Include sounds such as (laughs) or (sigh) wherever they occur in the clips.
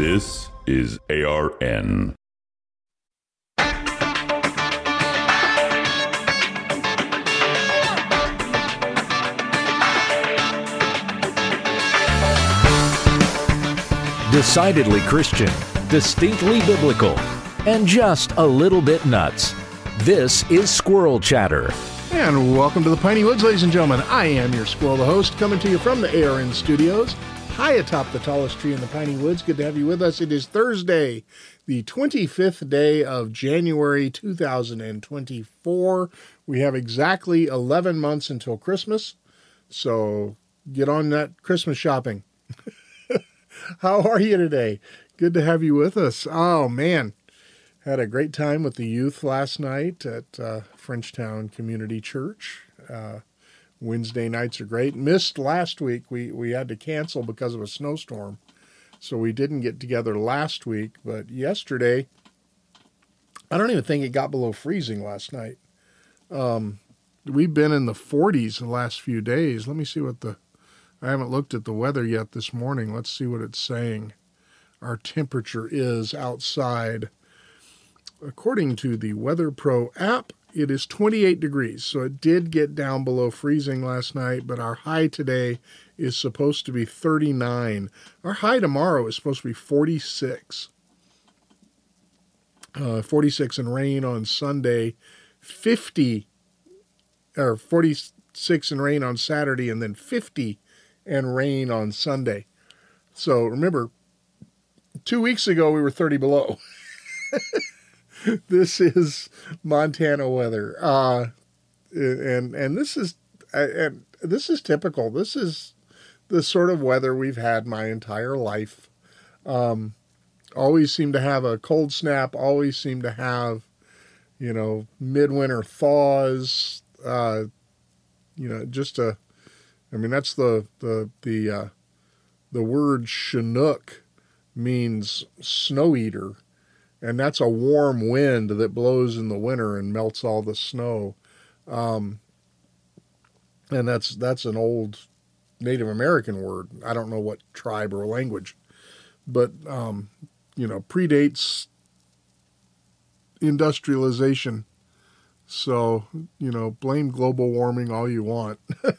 This is ARN. Decidedly Christian, distinctly biblical, and just a little bit nuts. This is Squirrel Chatter. And welcome to the Piney Woods, ladies and gentlemen. I am your squirrel, the host, coming to you from the ARN studios, high atop the tallest tree in the Piney Woods. Good to have you with us. It is Thursday, the 25th day of January 2024. We have exactly 11 months until Christmas, so get on that Christmas shopping. (laughs) How are you today? Good to have you with us. Oh, man. Had a great time with the youth last night at uh, Frenchtown Community Church. Uh, Wednesday nights are great. Missed last week. We, we had to cancel because of a snowstorm. So we didn't get together last week. But yesterday, I don't even think it got below freezing last night. Um, we've been in the 40s the last few days. Let me see what the I haven't looked at the weather yet this morning. Let's see what it's saying. Our temperature is outside. According to the Weather Pro app, it is 28 degrees. So it did get down below freezing last night, but our high today is supposed to be 39. Our high tomorrow is supposed to be 46. Uh, 46 and rain on Sunday, 50 or 46 and rain on Saturday, and then 50 and rain on Sunday. So remember, two weeks ago we were 30 below. (laughs) this is Montana weather, uh, and and this is and this is typical. This is the sort of weather we've had my entire life. Um, always seem to have a cold snap. Always seem to have, you know, midwinter thaws. Uh, you know, just a I mean, that's the the the uh, the word Chinook means snow eater, and that's a warm wind that blows in the winter and melts all the snow. Um, and that's that's an old Native American word. I don't know what tribe or language, but um, you know, predates industrialization. So you know, blame global warming all you want. (laughs)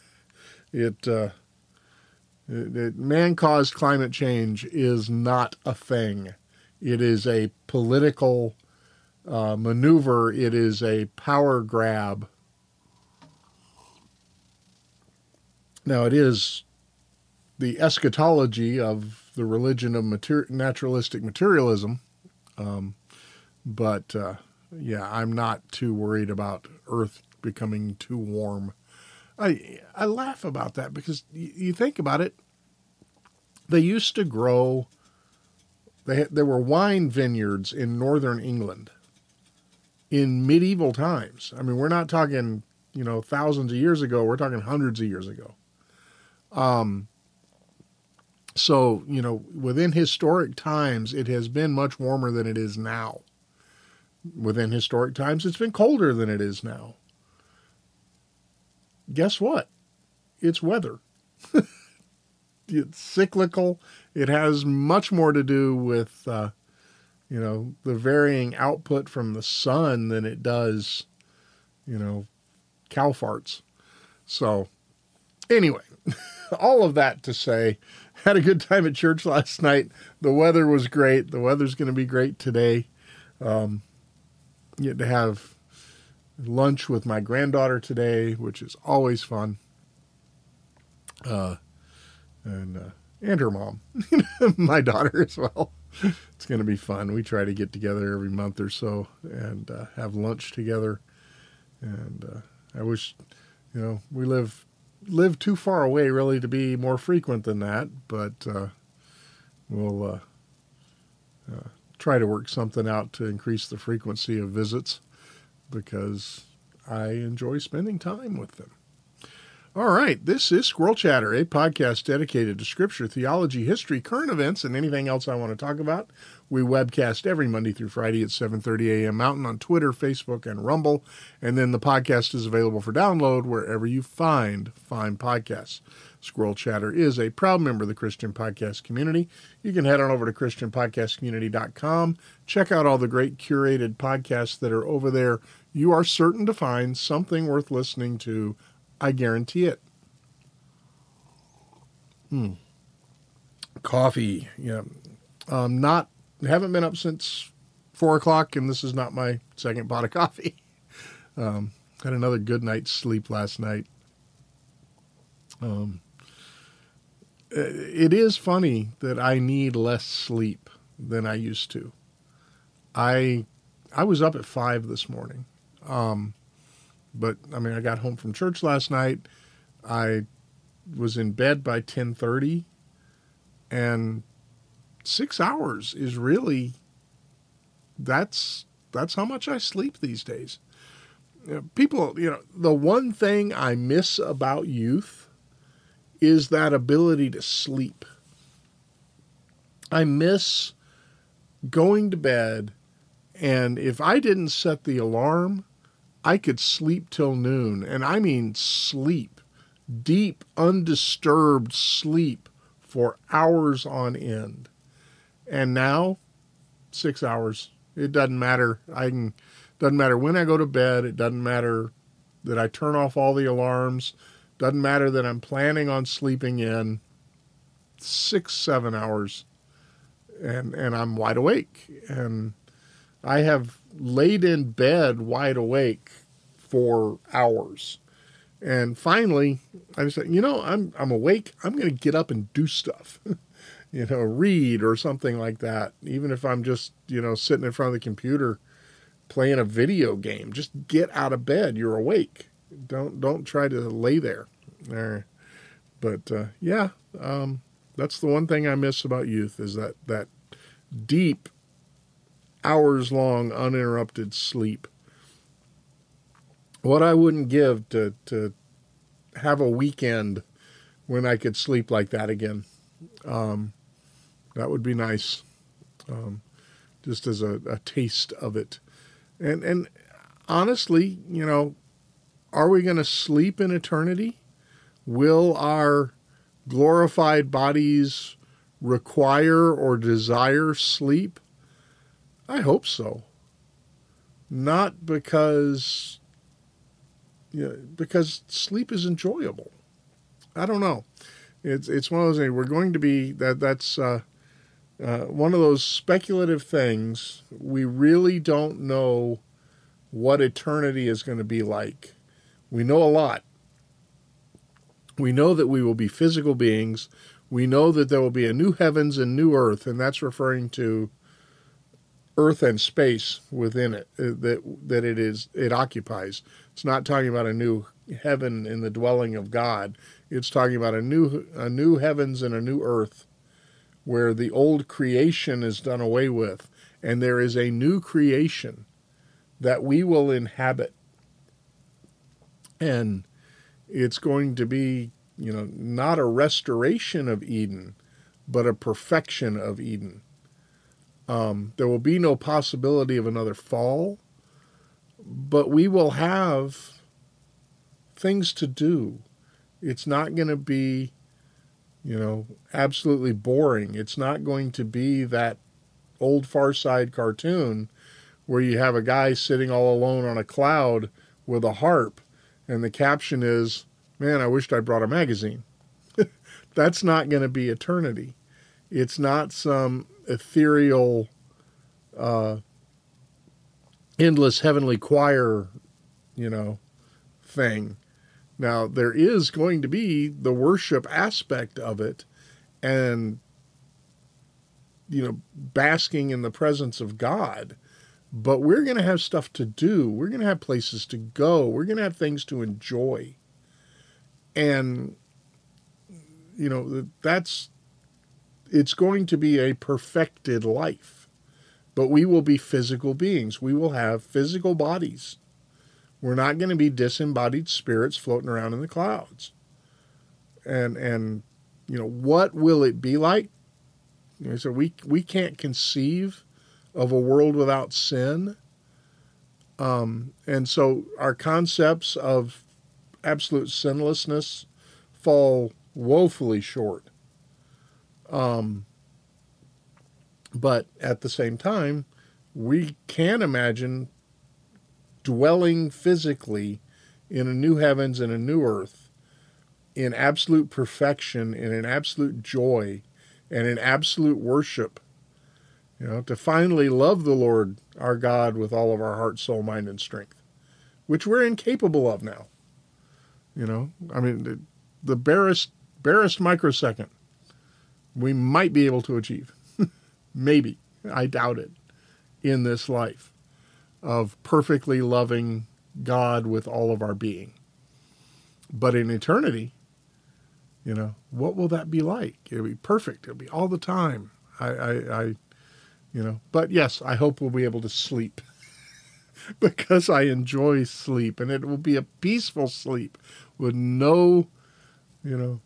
It, uh, it, it man caused climate change is not a thing. It is a political uh, maneuver, it is a power grab. Now, it is the eschatology of the religion of mater- naturalistic materialism. Um, but uh, yeah, I'm not too worried about Earth becoming too warm I I laugh about that because you, you think about it. They used to grow. They had, there were wine vineyards in northern England in medieval times. I mean, we're not talking you know thousands of years ago. We're talking hundreds of years ago. Um. So you know, within historic times, it has been much warmer than it is now. Within historic times, it's been colder than it is now guess what? It's weather. (laughs) it's cyclical. It has much more to do with, uh, you know, the varying output from the sun than it does, you know, cow farts. So, anyway, (laughs) all of that to say, had a good time at church last night. The weather was great. The weather's going to be great today. Um, get to have lunch with my granddaughter today, which is always fun. Uh, and uh, and her mom, (laughs) my daughter as well. It's going to be fun. We try to get together every month or so and uh, have lunch together. And uh, I wish, you know, we live live too far away really to be more frequent than that, but uh, we'll uh, uh, try to work something out to increase the frequency of visits because I enjoy spending time with them. All right, this is Squirrel Chatter, a podcast dedicated to scripture, theology, history, current events, and anything else I want to talk about. We webcast every Monday through Friday at 7:30 a.m. Mountain on Twitter, Facebook, and Rumble, and then the podcast is available for download wherever you find fine podcasts. Squirrel Chatter is a proud member of the Christian podcast community. You can head on over to christianpodcastcommunity.com. Check out all the great curated podcasts that are over there. You are certain to find something worth listening to I guarantee it. Hmm. Coffee, yeah. Um, not haven't been up since four o'clock, and this is not my second pot of coffee. (laughs) Um, had another good night's sleep last night. Um, it is funny that I need less sleep than I used to. I I was up at five this morning. Um, but I mean, I got home from church last night. I was in bed by 10:30 and 6 hours is really that's that's how much I sleep these days. You know, people, you know, the one thing I miss about youth is that ability to sleep. I miss going to bed and if I didn't set the alarm, I could sleep till noon, and I mean sleep, deep, undisturbed sleep for hours on end. And now, six hours. It doesn't matter. I can. Doesn't matter when I go to bed. It doesn't matter that I turn off all the alarms. Doesn't matter that I'm planning on sleeping in six, seven hours, and and I'm wide awake. And I have laid in bed wide awake for hours. And finally, I said, you know, I'm I'm awake. I'm going to get up and do stuff. (laughs) you know, read or something like that. Even if I'm just, you know, sitting in front of the computer playing a video game, just get out of bed. You're awake. Don't don't try to lay there. There. But uh, yeah, um, that's the one thing I miss about youth is that that deep hours long uninterrupted sleep. What I wouldn't give to to have a weekend when I could sleep like that again. Um, that would be nice, um, just as a, a taste of it. And and honestly, you know, are we going to sleep in eternity? Will our glorified bodies require or desire sleep? I hope so. Not because you know, because sleep is enjoyable. I don't know. It's it's one of those things. We're going to be that that's uh, uh, one of those speculative things. We really don't know what eternity is going to be like. We know a lot. We know that we will be physical beings. We know that there will be a new heavens and new earth, and that's referring to earth and space within it uh, that that it is it occupies. It's not talking about a new heaven in the dwelling of God. It's talking about a new a new heavens and a new earth where the old creation is done away with and there is a new creation that we will inhabit. And it's going to be, you know, not a restoration of Eden, but a perfection of Eden um, there will be no possibility of another fall, but we will have things to do. It's not going to be, you know, absolutely boring. It's not going to be that old Far Side cartoon where you have a guy sitting all alone on a cloud with a harp, and the caption is, Man, I wished I brought a magazine. (laughs) That's not going to be eternity. It's not some ethereal, uh, endless heavenly choir, you know, thing. Now, there is going to be the worship aspect of it and, you know, basking in the presence of God. But we're going to have stuff to do. We're going to have places to go. We're going to have things to enjoy. And, you know, that's it's going to be a perfected life. But we will be physical beings. We will have physical bodies. We're not going to be disembodied spirits floating around in the clouds. and and you know what will it be like? You know, so we we can't conceive of a world without sin. Um, and so our concepts of absolute sinlessness fall woefully short. Um, but at the same time, we can imagine dwelling physically in a new heavens and a new earth in absolute perfection and in absolute joy and in absolute worship. You know, to finally love the Lord our God with all of our heart, soul, mind, and strength, which we're incapable of now. You know, I mean, the, the barest, barest microsecond we might be able to achieve. (laughs) Maybe. I doubt it in this life of perfectly loving God with all of our being. But in eternity, you know, what will that be like? It'll be perfect. It'll be all the time. I, I, I you know, but yes, I hope we'll be able to sleep (laughs) because I enjoy sleep and it will be a peaceful sleep with no, you know,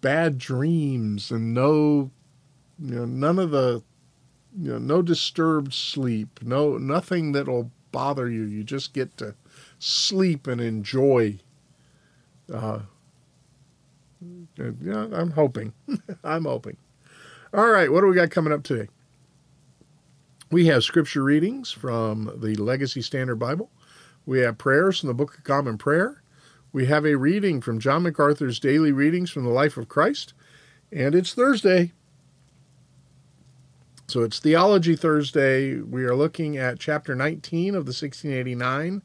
bad dreams and no, you know, none of the, you know, no disturbed sleep, no, nothing that'll bother you. You just get to sleep and enjoy. Uh, yeah, I'm hoping. (laughs) I'm hoping. All right, what do we got coming up today? We have scripture readings from the Legacy Standard Bible. We have prayers from the Book of Common Prayer. We have a reading from John MacArthur's Daily Readings from the Life of Christ. And it's Thursday. So it's Theology Thursday. We are looking at chapter 19 of the 1689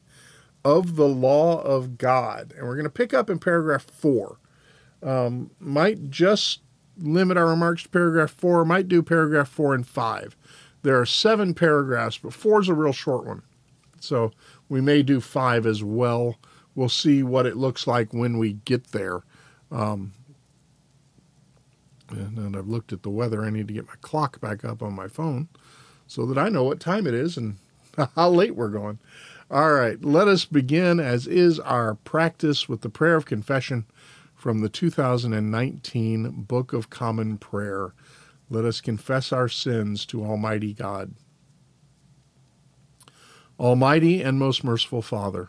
of the Law of God. And we're going to pick up in paragraph 4. Um, might just limit our remarks to paragraph 4, might do paragraph 4 and 5. There are seven paragraphs, but 4 is a real short one. So we may do 5 as well. We'll see what it looks like when we get there. Um, and I've looked at the weather. I need to get my clock back up on my phone so that I know what time it is and (laughs) how late we're going. All right, let us begin, as is our practice, with the prayer of confession from the 2019 Book of Common Prayer. Let us confess our sins to Almighty God. Almighty and most merciful Father,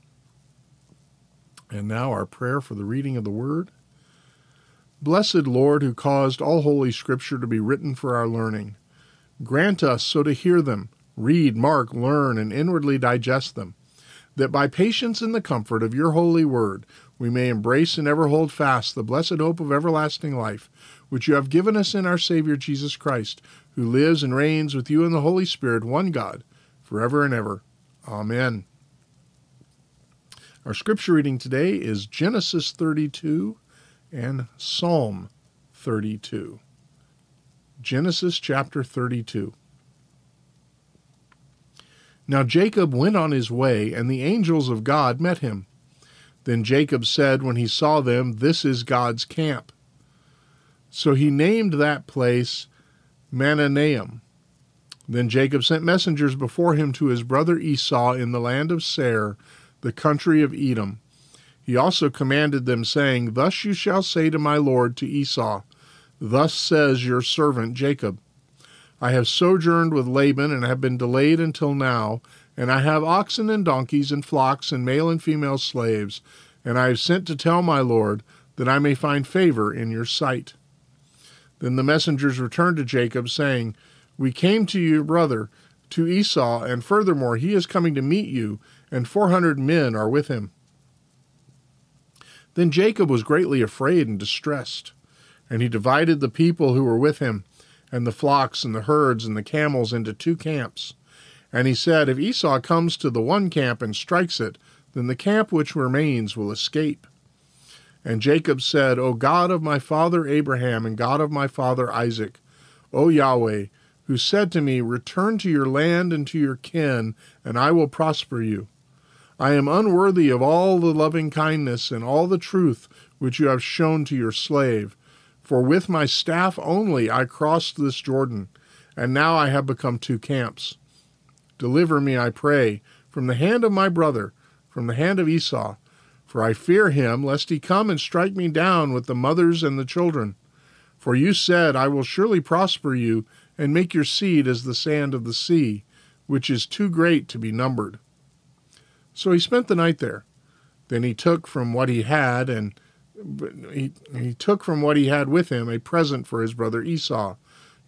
And now our prayer for the reading of the Word. Blessed Lord, who caused all Holy Scripture to be written for our learning, grant us so to hear them, read, mark, learn, and inwardly digest them, that by patience in the comfort of your holy word we may embrace and ever hold fast the blessed hope of everlasting life, which you have given us in our Savior Jesus Christ, who lives and reigns with you in the Holy Spirit, one God, forever and ever. Amen. Our scripture reading today is Genesis 32 and Psalm 32. Genesis chapter 32. Now Jacob went on his way, and the angels of God met him. Then Jacob said when he saw them, This is God's camp. So he named that place Mahanaim. Then Jacob sent messengers before him to his brother Esau in the land of Seir, the country of Edom. He also commanded them, saying, Thus you shall say to my lord, to Esau, Thus says your servant Jacob, I have sojourned with Laban, and have been delayed until now, and I have oxen and donkeys and flocks and male and female slaves, and I have sent to tell my lord, that I may find favor in your sight. Then the messengers returned to Jacob, saying, We came to your brother, to Esau, and furthermore, he is coming to meet you, and four hundred men are with him. Then Jacob was greatly afraid and distressed, and he divided the people who were with him, and the flocks and the herds and the camels into two camps. And he said, If Esau comes to the one camp and strikes it, then the camp which remains will escape. And Jacob said, O God of my father Abraham and God of my father Isaac, O Yahweh, who said to me, Return to your land and to your kin, and I will prosper you. I am unworthy of all the loving kindness and all the truth which you have shown to your slave. For with my staff only I crossed this Jordan, and now I have become two camps. Deliver me, I pray, from the hand of my brother, from the hand of Esau, for I fear him, lest he come and strike me down with the mothers and the children. For you said, I will surely prosper you, and make your seed as the sand of the sea, which is too great to be numbered. So he spent the night there. Then he took from what he had, and he, he took from what he had with him a present for his brother Esau,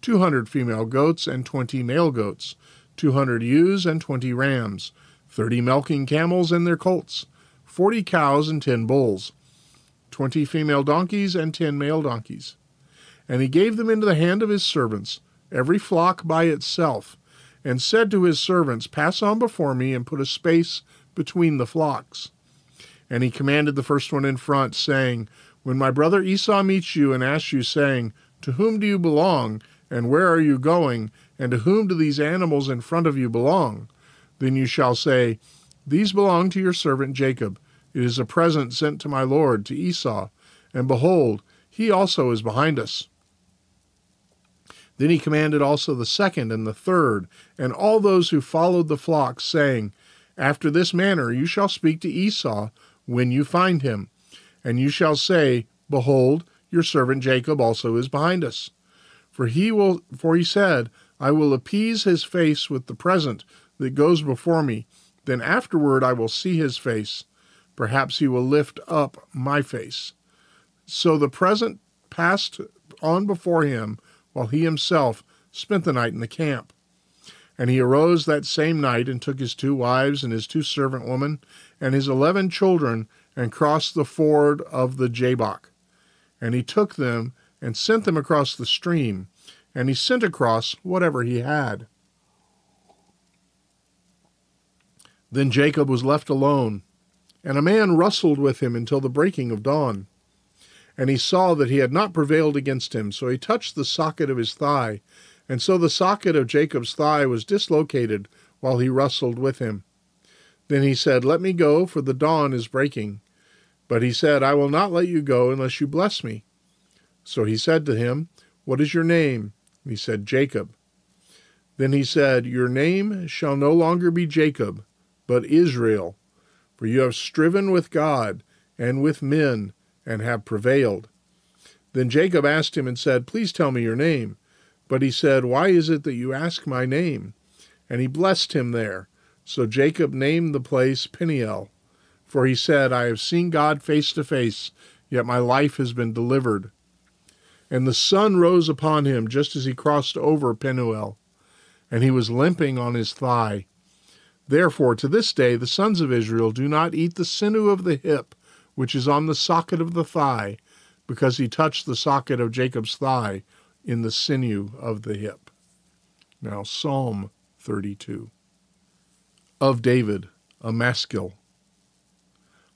two hundred female goats and twenty male goats, two hundred ewes and twenty rams, thirty milking camels and their colts, forty cows and ten bulls, twenty female donkeys and ten male donkeys. And he gave them into the hand of his servants, every flock by itself, and said to his servants, Pass on before me and put a space between the flocks. And he commanded the first one in front, saying, When my brother Esau meets you and asks you, saying, To whom do you belong, and where are you going, and to whom do these animals in front of you belong? Then you shall say, These belong to your servant Jacob. It is a present sent to my lord, to Esau. And behold, he also is behind us. Then he commanded also the second and the third, and all those who followed the flock, saying, After this manner you shall speak to Esau when you find him, and you shall say, Behold, your servant Jacob also is behind us. For he will for he said, I will appease his face with the present that goes before me. Then afterward I will see his face. Perhaps he will lift up my face. So the present passed on before him, while he himself spent the night in the camp. And he arose that same night and took his two wives and his two servant women and his eleven children and crossed the ford of the Jabbok. And he took them and sent them across the stream, and he sent across whatever he had. Then Jacob was left alone, and a man wrestled with him until the breaking of dawn. And he saw that he had not prevailed against him, so he touched the socket of his thigh, and so the socket of Jacob's thigh was dislocated while he wrestled with him. Then he said, Let me go, for the dawn is breaking. But he said, I will not let you go unless you bless me. So he said to him, What is your name? He said, Jacob. Then he said, Your name shall no longer be Jacob, but Israel, for you have striven with God and with men and have prevailed. Then Jacob asked him and said, Please tell me your name. But he said, Why is it that you ask my name? And he blessed him there. So Jacob named the place Peniel, for he said, I have seen God face to face, yet my life has been delivered. And the sun rose upon him just as he crossed over Penuel, and he was limping on his thigh. Therefore, to this day, the sons of Israel do not eat the sinew of the hip, which is on the socket of the thigh, because he touched the socket of Jacob's thigh in the sinew of the hip. Now, Psalm 32. Of David, a maskil.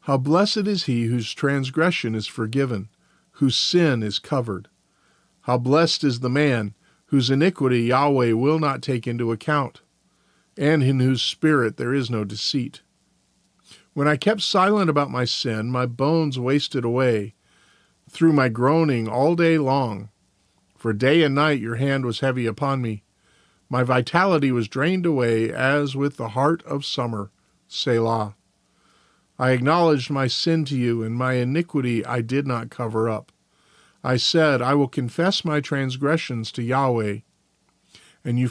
How blessed is he whose transgression is forgiven, whose sin is covered. How blessed is the man whose iniquity Yahweh will not take into account, and in whose spirit there is no deceit. When I kept silent about my sin, my bones wasted away through my groaning all day long. For day and night your hand was heavy upon me. My vitality was drained away as with the heart of summer. Selah. I acknowledged my sin to you, and my iniquity I did not cover up. I said, I will confess my transgressions to Yahweh, and you,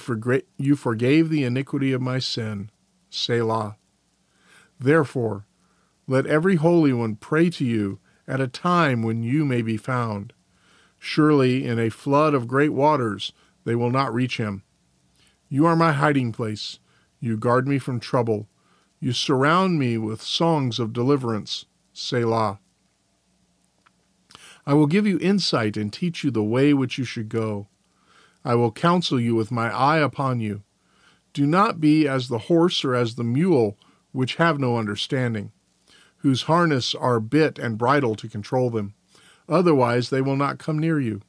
you forgave the iniquity of my sin. Selah. Therefore, let every holy one pray to you at a time when you may be found. Surely in a flood of great waters they will not reach him. You are my hiding place. You guard me from trouble. You surround me with songs of deliverance. Selah. I will give you insight and teach you the way which you should go. I will counsel you with my eye upon you. Do not be as the horse or as the mule, which have no understanding, whose harness are bit and bridle to control them. Otherwise they will not come near you.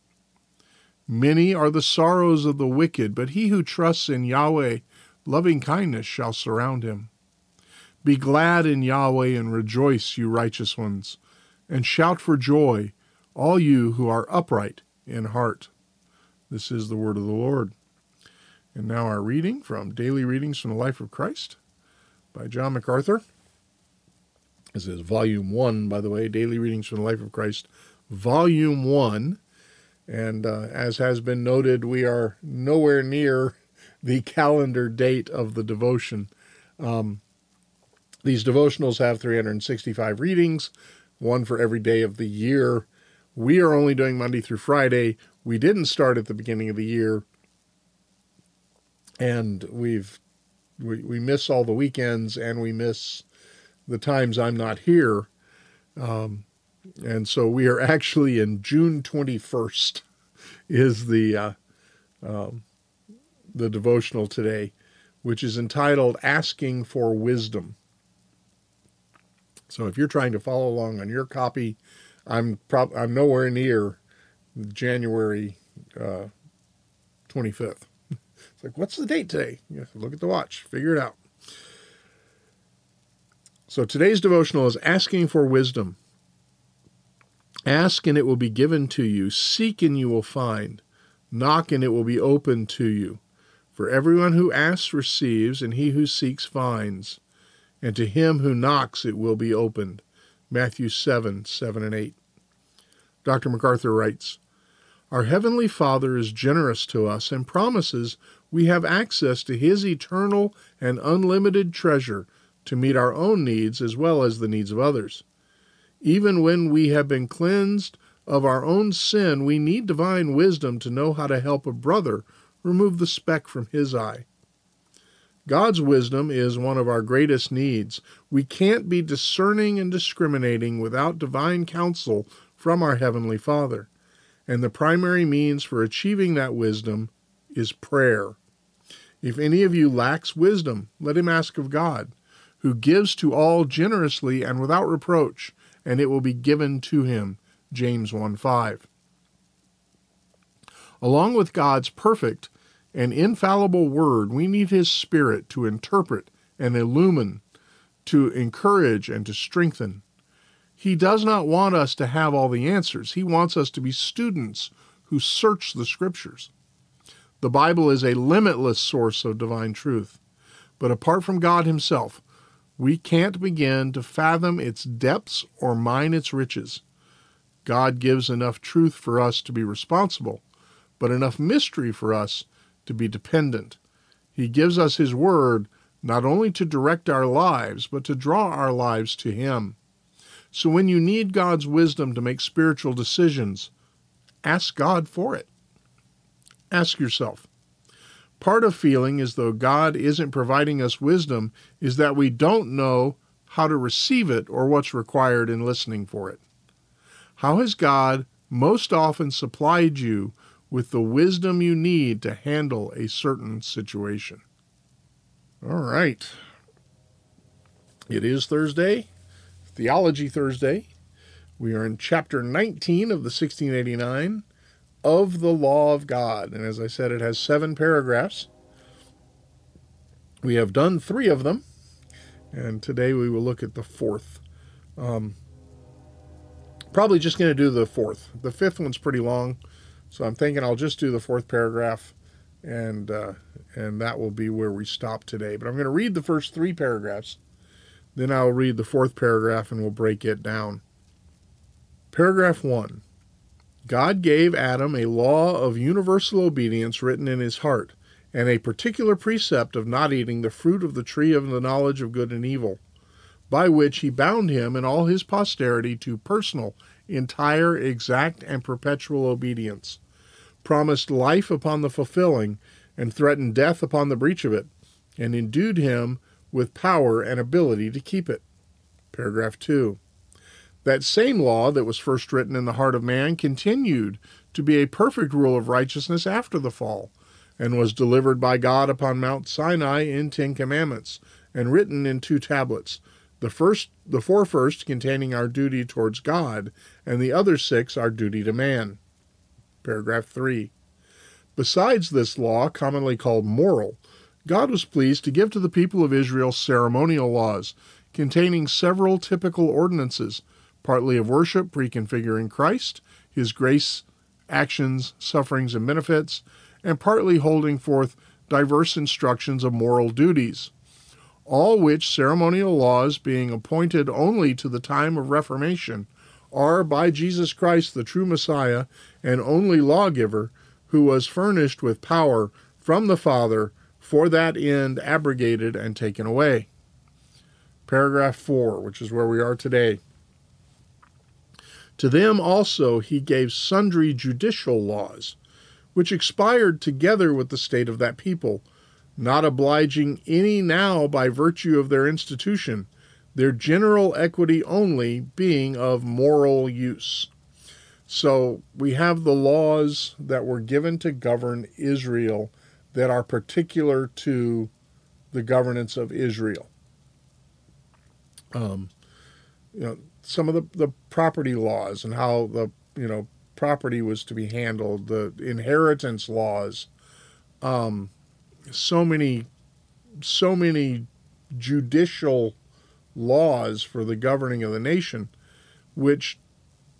Many are the sorrows of the wicked, but he who trusts in Yahweh, loving kindness shall surround him. Be glad in Yahweh and rejoice, you righteous ones, and shout for joy, all you who are upright in heart. This is the word of the Lord. And now our reading from Daily Readings from the Life of Christ by John MacArthur. This is volume one, by the way, Daily Readings from the Life of Christ, volume one. And uh, as has been noted, we are nowhere near the calendar date of the devotion. Um, these devotionals have 365 readings, one for every day of the year. We are only doing Monday through Friday. We didn't start at the beginning of the year, and we've we, we miss all the weekends and we miss the times I'm not here. Um, and so we are actually in June 21st is the uh, um, the devotional today, which is entitled "Asking for Wisdom." So if you're trying to follow along on your copy, I'm prob- I'm nowhere near January uh, 25th. It's like, what's the date today? You look at the watch, figure it out. So today's devotional is asking for wisdom. Ask and it will be given to you. Seek and you will find. Knock and it will be opened to you. For everyone who asks receives, and he who seeks finds. And to him who knocks it will be opened. Matthew 7 7 and 8. Dr. MacArthur writes Our Heavenly Father is generous to us and promises we have access to His eternal and unlimited treasure to meet our own needs as well as the needs of others. Even when we have been cleansed of our own sin, we need divine wisdom to know how to help a brother remove the speck from his eye. God's wisdom is one of our greatest needs. We can't be discerning and discriminating without divine counsel from our Heavenly Father. And the primary means for achieving that wisdom is prayer. If any of you lacks wisdom, let him ask of God, who gives to all generously and without reproach, and it will be given to him. James 1 5. Along with God's perfect and infallible word, we need his spirit to interpret and illumine, to encourage and to strengthen. He does not want us to have all the answers. He wants us to be students who search the scriptures. The Bible is a limitless source of divine truth. But apart from God Himself, we can't begin to fathom its depths or mine its riches. God gives enough truth for us to be responsible, but enough mystery for us to be dependent. He gives us His Word not only to direct our lives, but to draw our lives to Him. So when you need God's wisdom to make spiritual decisions, ask God for it. Ask yourself. Part of feeling as though God isn't providing us wisdom is that we don't know how to receive it or what's required in listening for it. How has God most often supplied you with the wisdom you need to handle a certain situation? All right. It is Thursday, Theology Thursday. We are in chapter 19 of the 1689 of the law of God. And as I said, it has seven paragraphs. We have done three of them, and today we will look at the fourth. Um, probably just going to do the fourth. The fifth one's pretty long, so I'm thinking I'll just do the fourth paragraph, and uh, and that will be where we stop today. But I'm going to read the first three paragraphs, then I'll read the fourth paragraph, and we'll break it down. Paragraph one. God gave Adam a law of universal obedience written in his heart, and a particular precept of not eating the fruit of the tree of the knowledge of good and evil. by which he bound him and all his posterity to personal, entire, exact, and perpetual obedience, promised life upon the fulfilling, and threatened death upon the breach of it, and endued him with power and ability to keep it. Paragraph 2. That same law that was first written in the heart of man continued to be a perfect rule of righteousness after the fall, and was delivered by God upon Mount Sinai in Ten Commandments, and written in two tablets. The first, the four first containing our duty towards God, and the other six our duty to man. Paragraph 3. Besides this law, commonly called moral, God was pleased to give to the people of Israel ceremonial laws, containing several typical ordinances, partly of worship, prefiguring Christ, his grace, actions, sufferings, and benefits, and partly holding forth diverse instructions of moral duties. All which ceremonial laws, being appointed only to the time of Reformation, are by Jesus Christ, the true Messiah and only lawgiver, who was furnished with power from the Father for that end abrogated and taken away. Paragraph 4, which is where we are today. To them also he gave sundry judicial laws, which expired together with the state of that people, not obliging any now by virtue of their institution, their general equity only being of moral use. So we have the laws that were given to govern Israel that are particular to the governance of Israel. Um, you know, some of the, the property laws and how the you know property was to be handled, the inheritance laws, um, so many, so many judicial laws for the governing of the nation, which,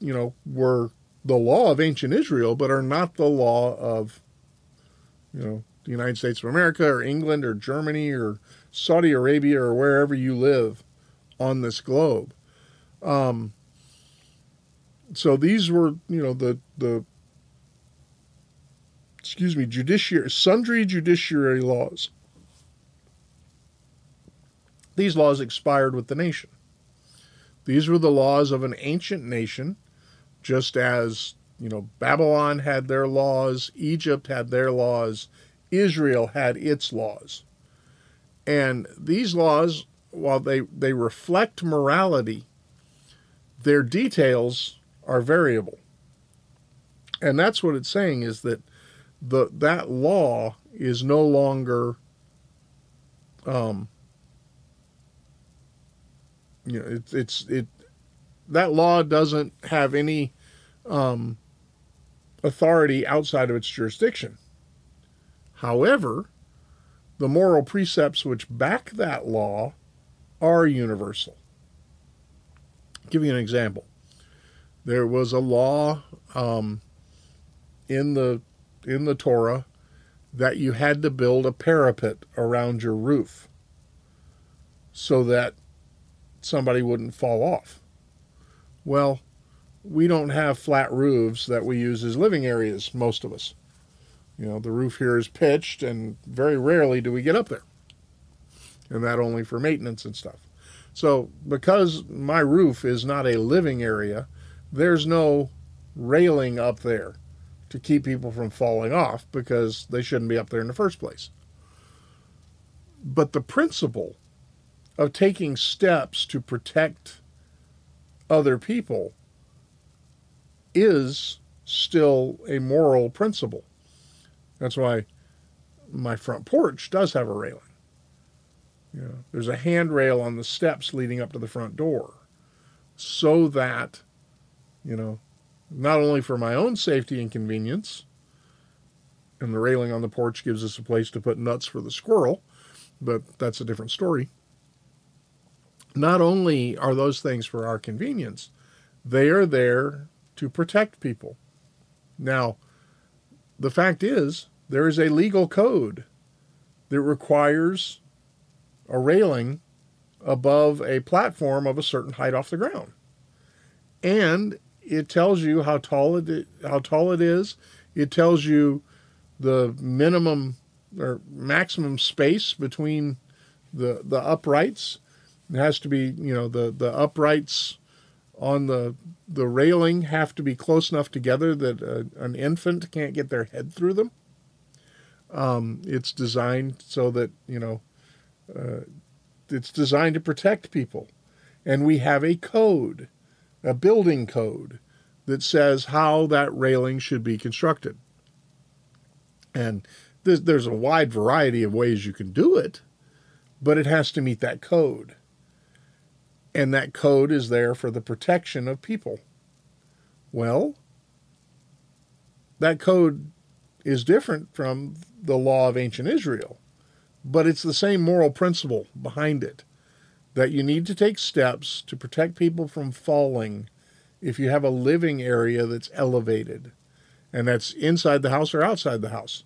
you know, were the law of ancient Israel, but are not the law of, you know, the United States of America or England or Germany or Saudi Arabia or wherever you live on this globe. Um, so these were, you know, the the excuse me, judiciary sundry judiciary laws. These laws expired with the nation. These were the laws of an ancient nation, just as, you know, Babylon had their laws, Egypt had their laws, Israel had its laws. And these laws, while they, they reflect morality, their details are variable. And that's what it's saying is that the that law is no longer um you know it's it's it that law doesn't have any um authority outside of its jurisdiction. However, the moral precepts which back that law are universal. Give you an example. There was a law um, in the in the Torah that you had to build a parapet around your roof so that somebody wouldn't fall off. Well, we don't have flat roofs that we use as living areas, most of us. You know, the roof here is pitched, and very rarely do we get up there. And that only for maintenance and stuff. So, because my roof is not a living area, there's no railing up there to keep people from falling off because they shouldn't be up there in the first place. But the principle of taking steps to protect other people is still a moral principle. That's why my front porch does have a railing. There's a handrail on the steps leading up to the front door so that, you know, not only for my own safety and convenience, and the railing on the porch gives us a place to put nuts for the squirrel, but that's a different story. Not only are those things for our convenience, they are there to protect people. Now, the fact is, there is a legal code that requires a railing above a platform of a certain height off the ground. And it tells you how tall it how tall it is. It tells you the minimum or maximum space between the the uprights. It has to be, you know, the, the uprights on the the railing have to be close enough together that a, an infant can't get their head through them. Um, it's designed so that you know uh, it's designed to protect people, and we have a code, a building code, that says how that railing should be constructed. And there's, there's a wide variety of ways you can do it, but it has to meet that code. And that code is there for the protection of people. Well, that code is different from the law of ancient Israel, but it's the same moral principle behind it that you need to take steps to protect people from falling if you have a living area that's elevated, and that's inside the house or outside the house.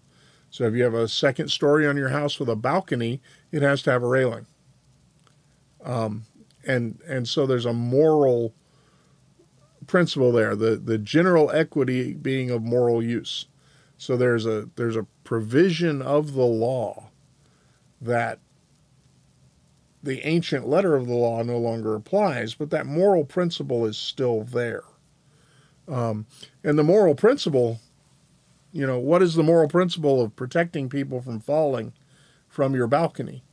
So if you have a second story on your house with a balcony, it has to have a railing. Um, and and so there's a moral principle there. The the general equity being of moral use. So there's a there's a provision of the law that the ancient letter of the law no longer applies, but that moral principle is still there. Um, and the moral principle, you know, what is the moral principle of protecting people from falling from your balcony?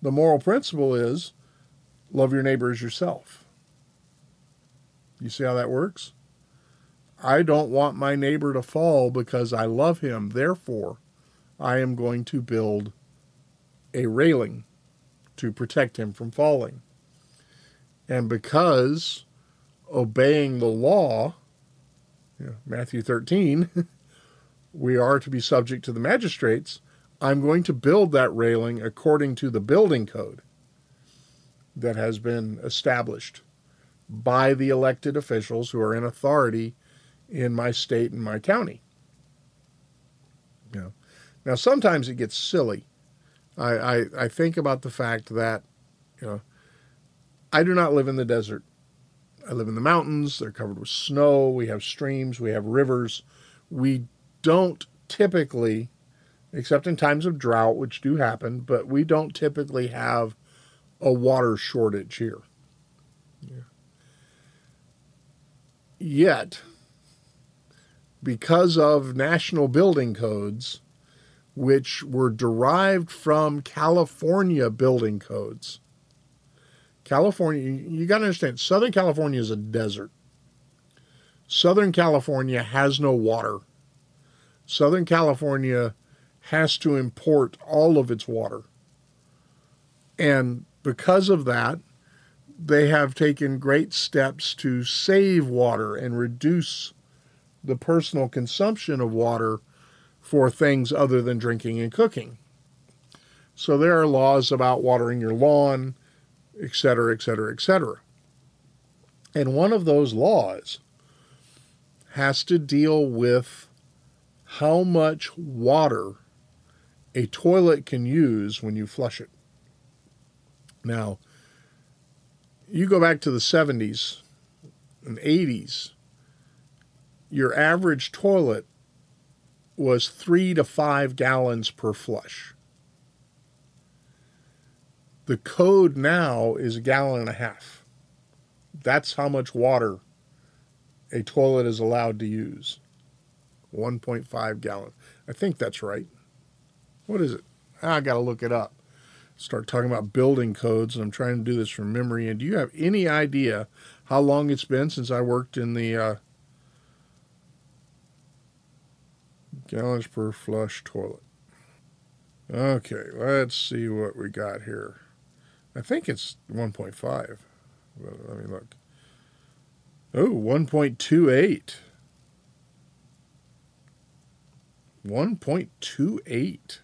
The moral principle is love your neighbor as yourself. You see how that works? I don't want my neighbor to fall because I love him. Therefore, I am going to build a railing to protect him from falling. And because obeying the law, you know, Matthew 13, (laughs) we are to be subject to the magistrates, I'm going to build that railing according to the building code that has been established by the elected officials who are in authority in my state and my county. Now sometimes it gets silly I, I, I think about the fact that, you know, I do not live in the desert. I live in the mountains. They're covered with snow. We have streams. We have rivers. We don't typically, except in times of drought, which do happen, but we don't typically have a water shortage here. Yeah. Yet, because of national building codes, which were derived from California building codes. California, you got to understand, Southern California is a desert. Southern California has no water. Southern California has to import all of its water. And because of that, they have taken great steps to save water and reduce the personal consumption of water for things other than drinking and cooking. So there are laws about watering your lawn, et cetera, et cetera, et cetera. And one of those laws has to deal with how much water a toilet can use when you flush it. Now, you go back to the 70s and 80s, your average toilet was three to five gallons per flush. The code now is a gallon and a half. That's how much water a toilet is allowed to use 1.5 gallon. I think that's right. What is it? I got to look it up. Start talking about building codes, and I'm trying to do this from memory. And do you have any idea how long it's been since I worked in the uh, gallons per flush toilet. Okay, let's see what we got here. I think it's 1.5. But let me look. Oh, 1.28. 1.28.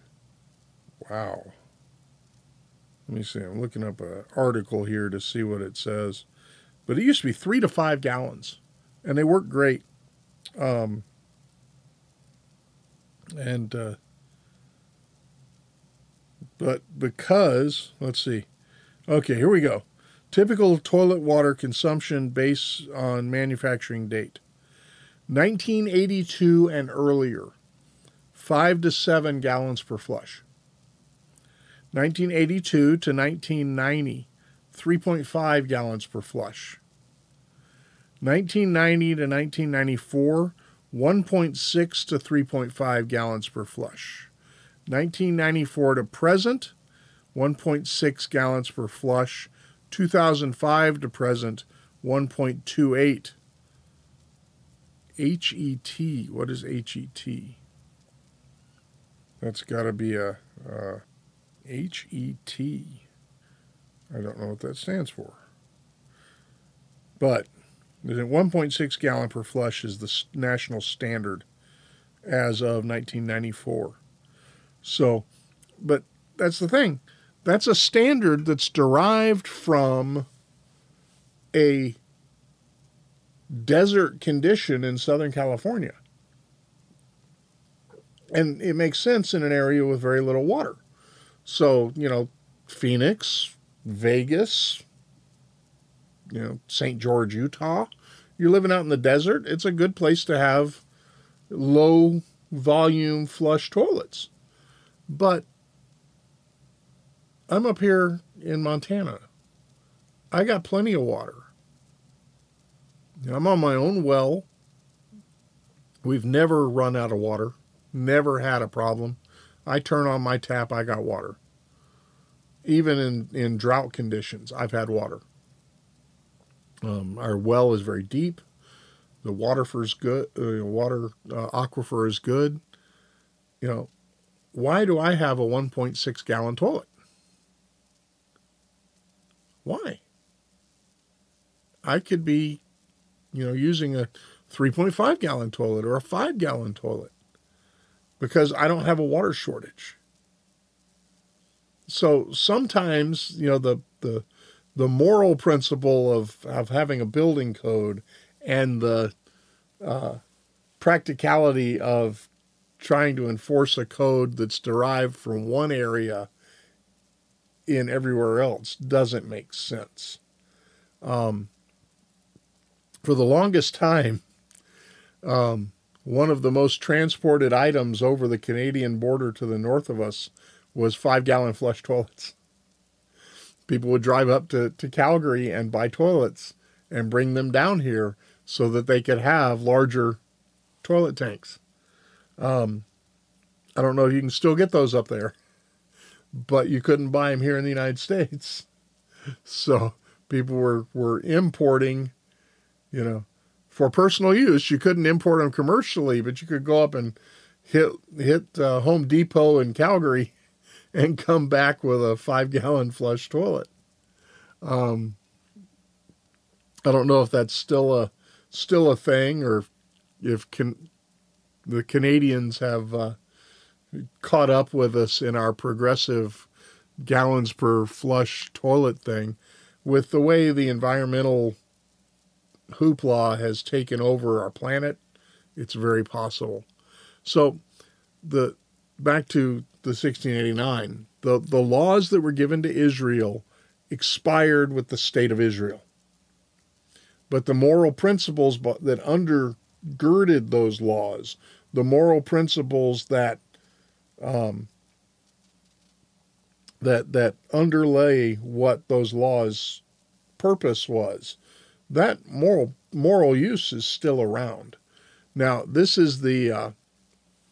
Wow. Let me see. I'm looking up an article here to see what it says. But it used to be three to five gallons, and they work great. Um, and uh, but because let's see. Okay here we go. Typical toilet water consumption based on manufacturing date. 1982 and earlier 5 to 7 gallons per flush. 1982 to 1990 3.5 gallons per flush. 1990 to 1994, 1.6 to 3.5 gallons per flush. 1994 to present, 1.6 gallons per flush. 2005 to present, 1.28. HET, what is HET? That's got to be a HET. I don't know what that stands for. But 1.6 gallon per flush is the national standard as of 1994. So, but that's the thing. That's a standard that's derived from a desert condition in Southern California. And it makes sense in an area with very little water. So, you know, Phoenix, Vegas, you know, St. George, Utah, you're living out in the desert, it's a good place to have low volume flush toilets. But I'm up here in Montana. I got plenty of water. I'm on my own well. We've never run out of water, never had a problem. I turn on my tap, I got water. Even in, in drought conditions, I've had water. Um, our well is very deep. The water for is good. Uh, water uh, aquifer is good. You know, why do I have a 1.6 gallon toilet? Why? I could be, you know, using a 3.5 gallon toilet or a 5 gallon toilet because I don't have a water shortage. So sometimes, you know, the the the moral principle of of having a building code and the uh, practicality of trying to enforce a code that's derived from one area in everywhere else doesn't make sense. Um, for the longest time, um, one of the most transported items over the Canadian border to the north of us was five gallon flush toilets. People would drive up to, to Calgary and buy toilets and bring them down here so that they could have larger toilet tanks. Um, I don't know if you can still get those up there, but you couldn't buy them here in the United States. (laughs) So people were, were importing, you know, for personal use. You couldn't import them commercially, but you could go up and hit hit uh, Home Depot in Calgary and come back with a five gallon flush toilet. Um, I don't know if that's still a still a thing or if can, the Canadians have uh, caught up with us in our progressive gallons per flush toilet thing with the way the environmental hoopla has taken over our planet it's very possible so the back to the 1689 the the laws that were given to Israel expired with the state of Israel but the moral principles that undergirded those laws the moral principles that um, that that underlay what those laws' purpose was. That moral moral use is still around. Now, this is the uh,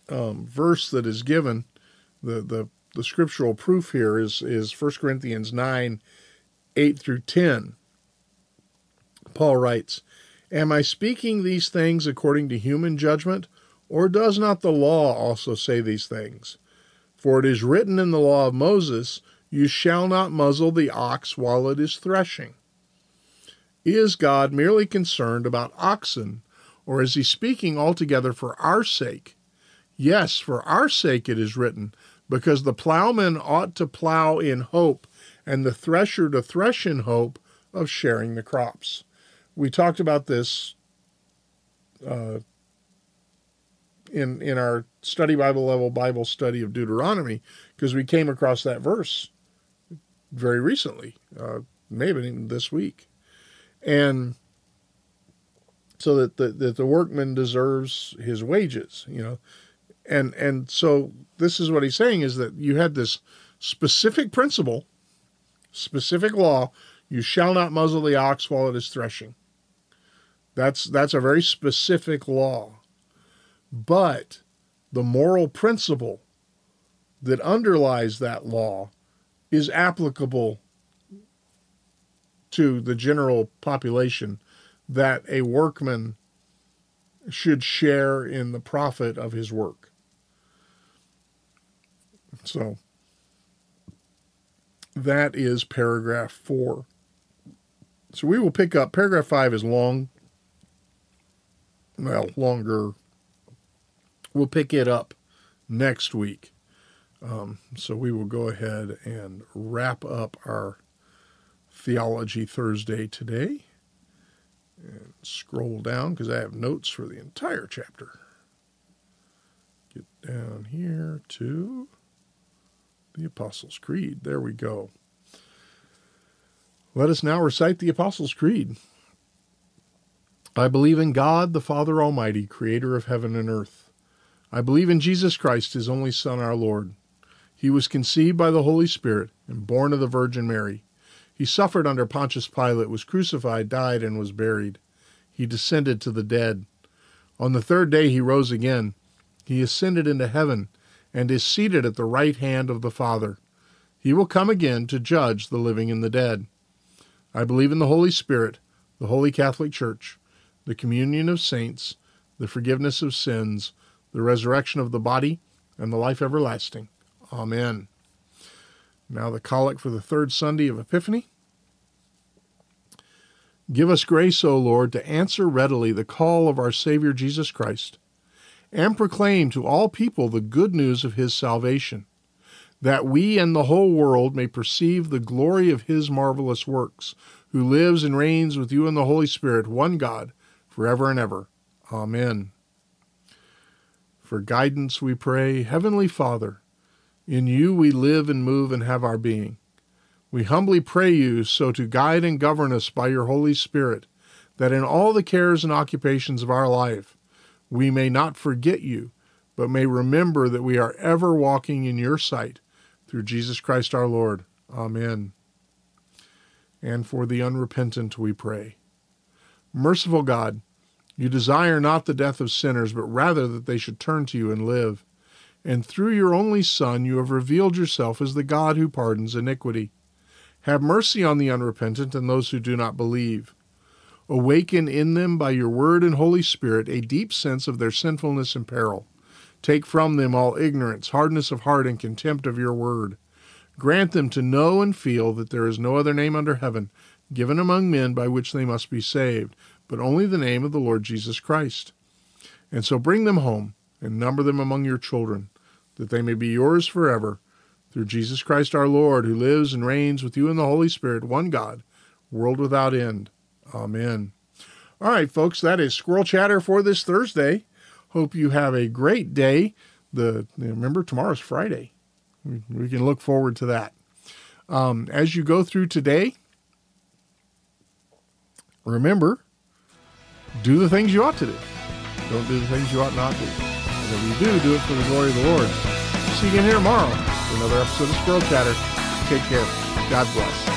um, verse that is given. The, the the scriptural proof here is is 1 Corinthians 9, 8 through 10. Paul writes, Am I speaking these things according to human judgment, or does not the law also say these things? For it is written in the law of Moses, You shall not muzzle the ox while it is threshing. Is God merely concerned about oxen, or is he speaking altogether for our sake? Yes, for our sake it is written, because the plowman ought to plow in hope, and the thresher to thresh in hope of sharing the crops. We talked about this uh, in in our study Bible level Bible study of Deuteronomy because we came across that verse very recently, uh, maybe even this week, and so that the that the workman deserves his wages, you know, and and so this is what he's saying is that you had this specific principle, specific law. You shall not muzzle the ox while it is threshing. That's that's a very specific law. But the moral principle that underlies that law is applicable to the general population that a workman should share in the profit of his work. So that is paragraph four. So we will pick up paragraph five is long, well, longer. We'll pick it up next week. Um, so we will go ahead and wrap up our Theology Thursday today and scroll down because I have notes for the entire chapter. Get down here to the Apostles' Creed. There we go. Let us now recite the Apostles' Creed. I believe in God, the Father Almighty, creator of heaven and earth. I believe in Jesus Christ, his only Son, our Lord. He was conceived by the Holy Spirit and born of the Virgin Mary. He suffered under Pontius Pilate, was crucified, died, and was buried. He descended to the dead. On the third day he rose again. He ascended into heaven and is seated at the right hand of the Father. He will come again to judge the living and the dead. I believe in the Holy Spirit, the Holy Catholic Church, the communion of saints, the forgiveness of sins, the resurrection of the body, and the life everlasting. Amen. Now, the collect for the third Sunday of Epiphany. Give us grace, O Lord, to answer readily the call of our Savior Jesus Christ, and proclaim to all people the good news of his salvation, that we and the whole world may perceive the glory of his marvelous works, who lives and reigns with you in the Holy Spirit, one God, forever and ever. Amen. For guidance we pray, Heavenly Father, in you we live and move and have our being. We humbly pray you so to guide and govern us by your Holy Spirit, that in all the cares and occupations of our life we may not forget you, but may remember that we are ever walking in your sight through Jesus Christ our Lord. Amen. And for the unrepentant we pray. Merciful God, you desire not the death of sinners, but rather that they should turn to you and live and through your only Son you have revealed yourself as the God who pardons iniquity. Have mercy on the unrepentant and those who do not believe. Awaken in them by your word and Holy Spirit a deep sense of their sinfulness and peril. Take from them all ignorance, hardness of heart, and contempt of your word. Grant them to know and feel that there is no other name under heaven given among men by which they must be saved, but only the name of the Lord Jesus Christ. And so bring them home and number them among your children that they may be yours forever, through Jesus Christ our Lord, who lives and reigns with you in the Holy Spirit, one God, world without end. Amen. All right, folks, that is Squirrel Chatter for this Thursday. Hope you have a great day. The remember tomorrow's Friday. We, can look forward to that. Um, as you go through today, remember, do the things you ought to do. Don't do the things you ought not to. And if you do, do it for the glory of the Lord. See you again here tomorrow for another episode of Squirrel Chatter. Take care. God bless.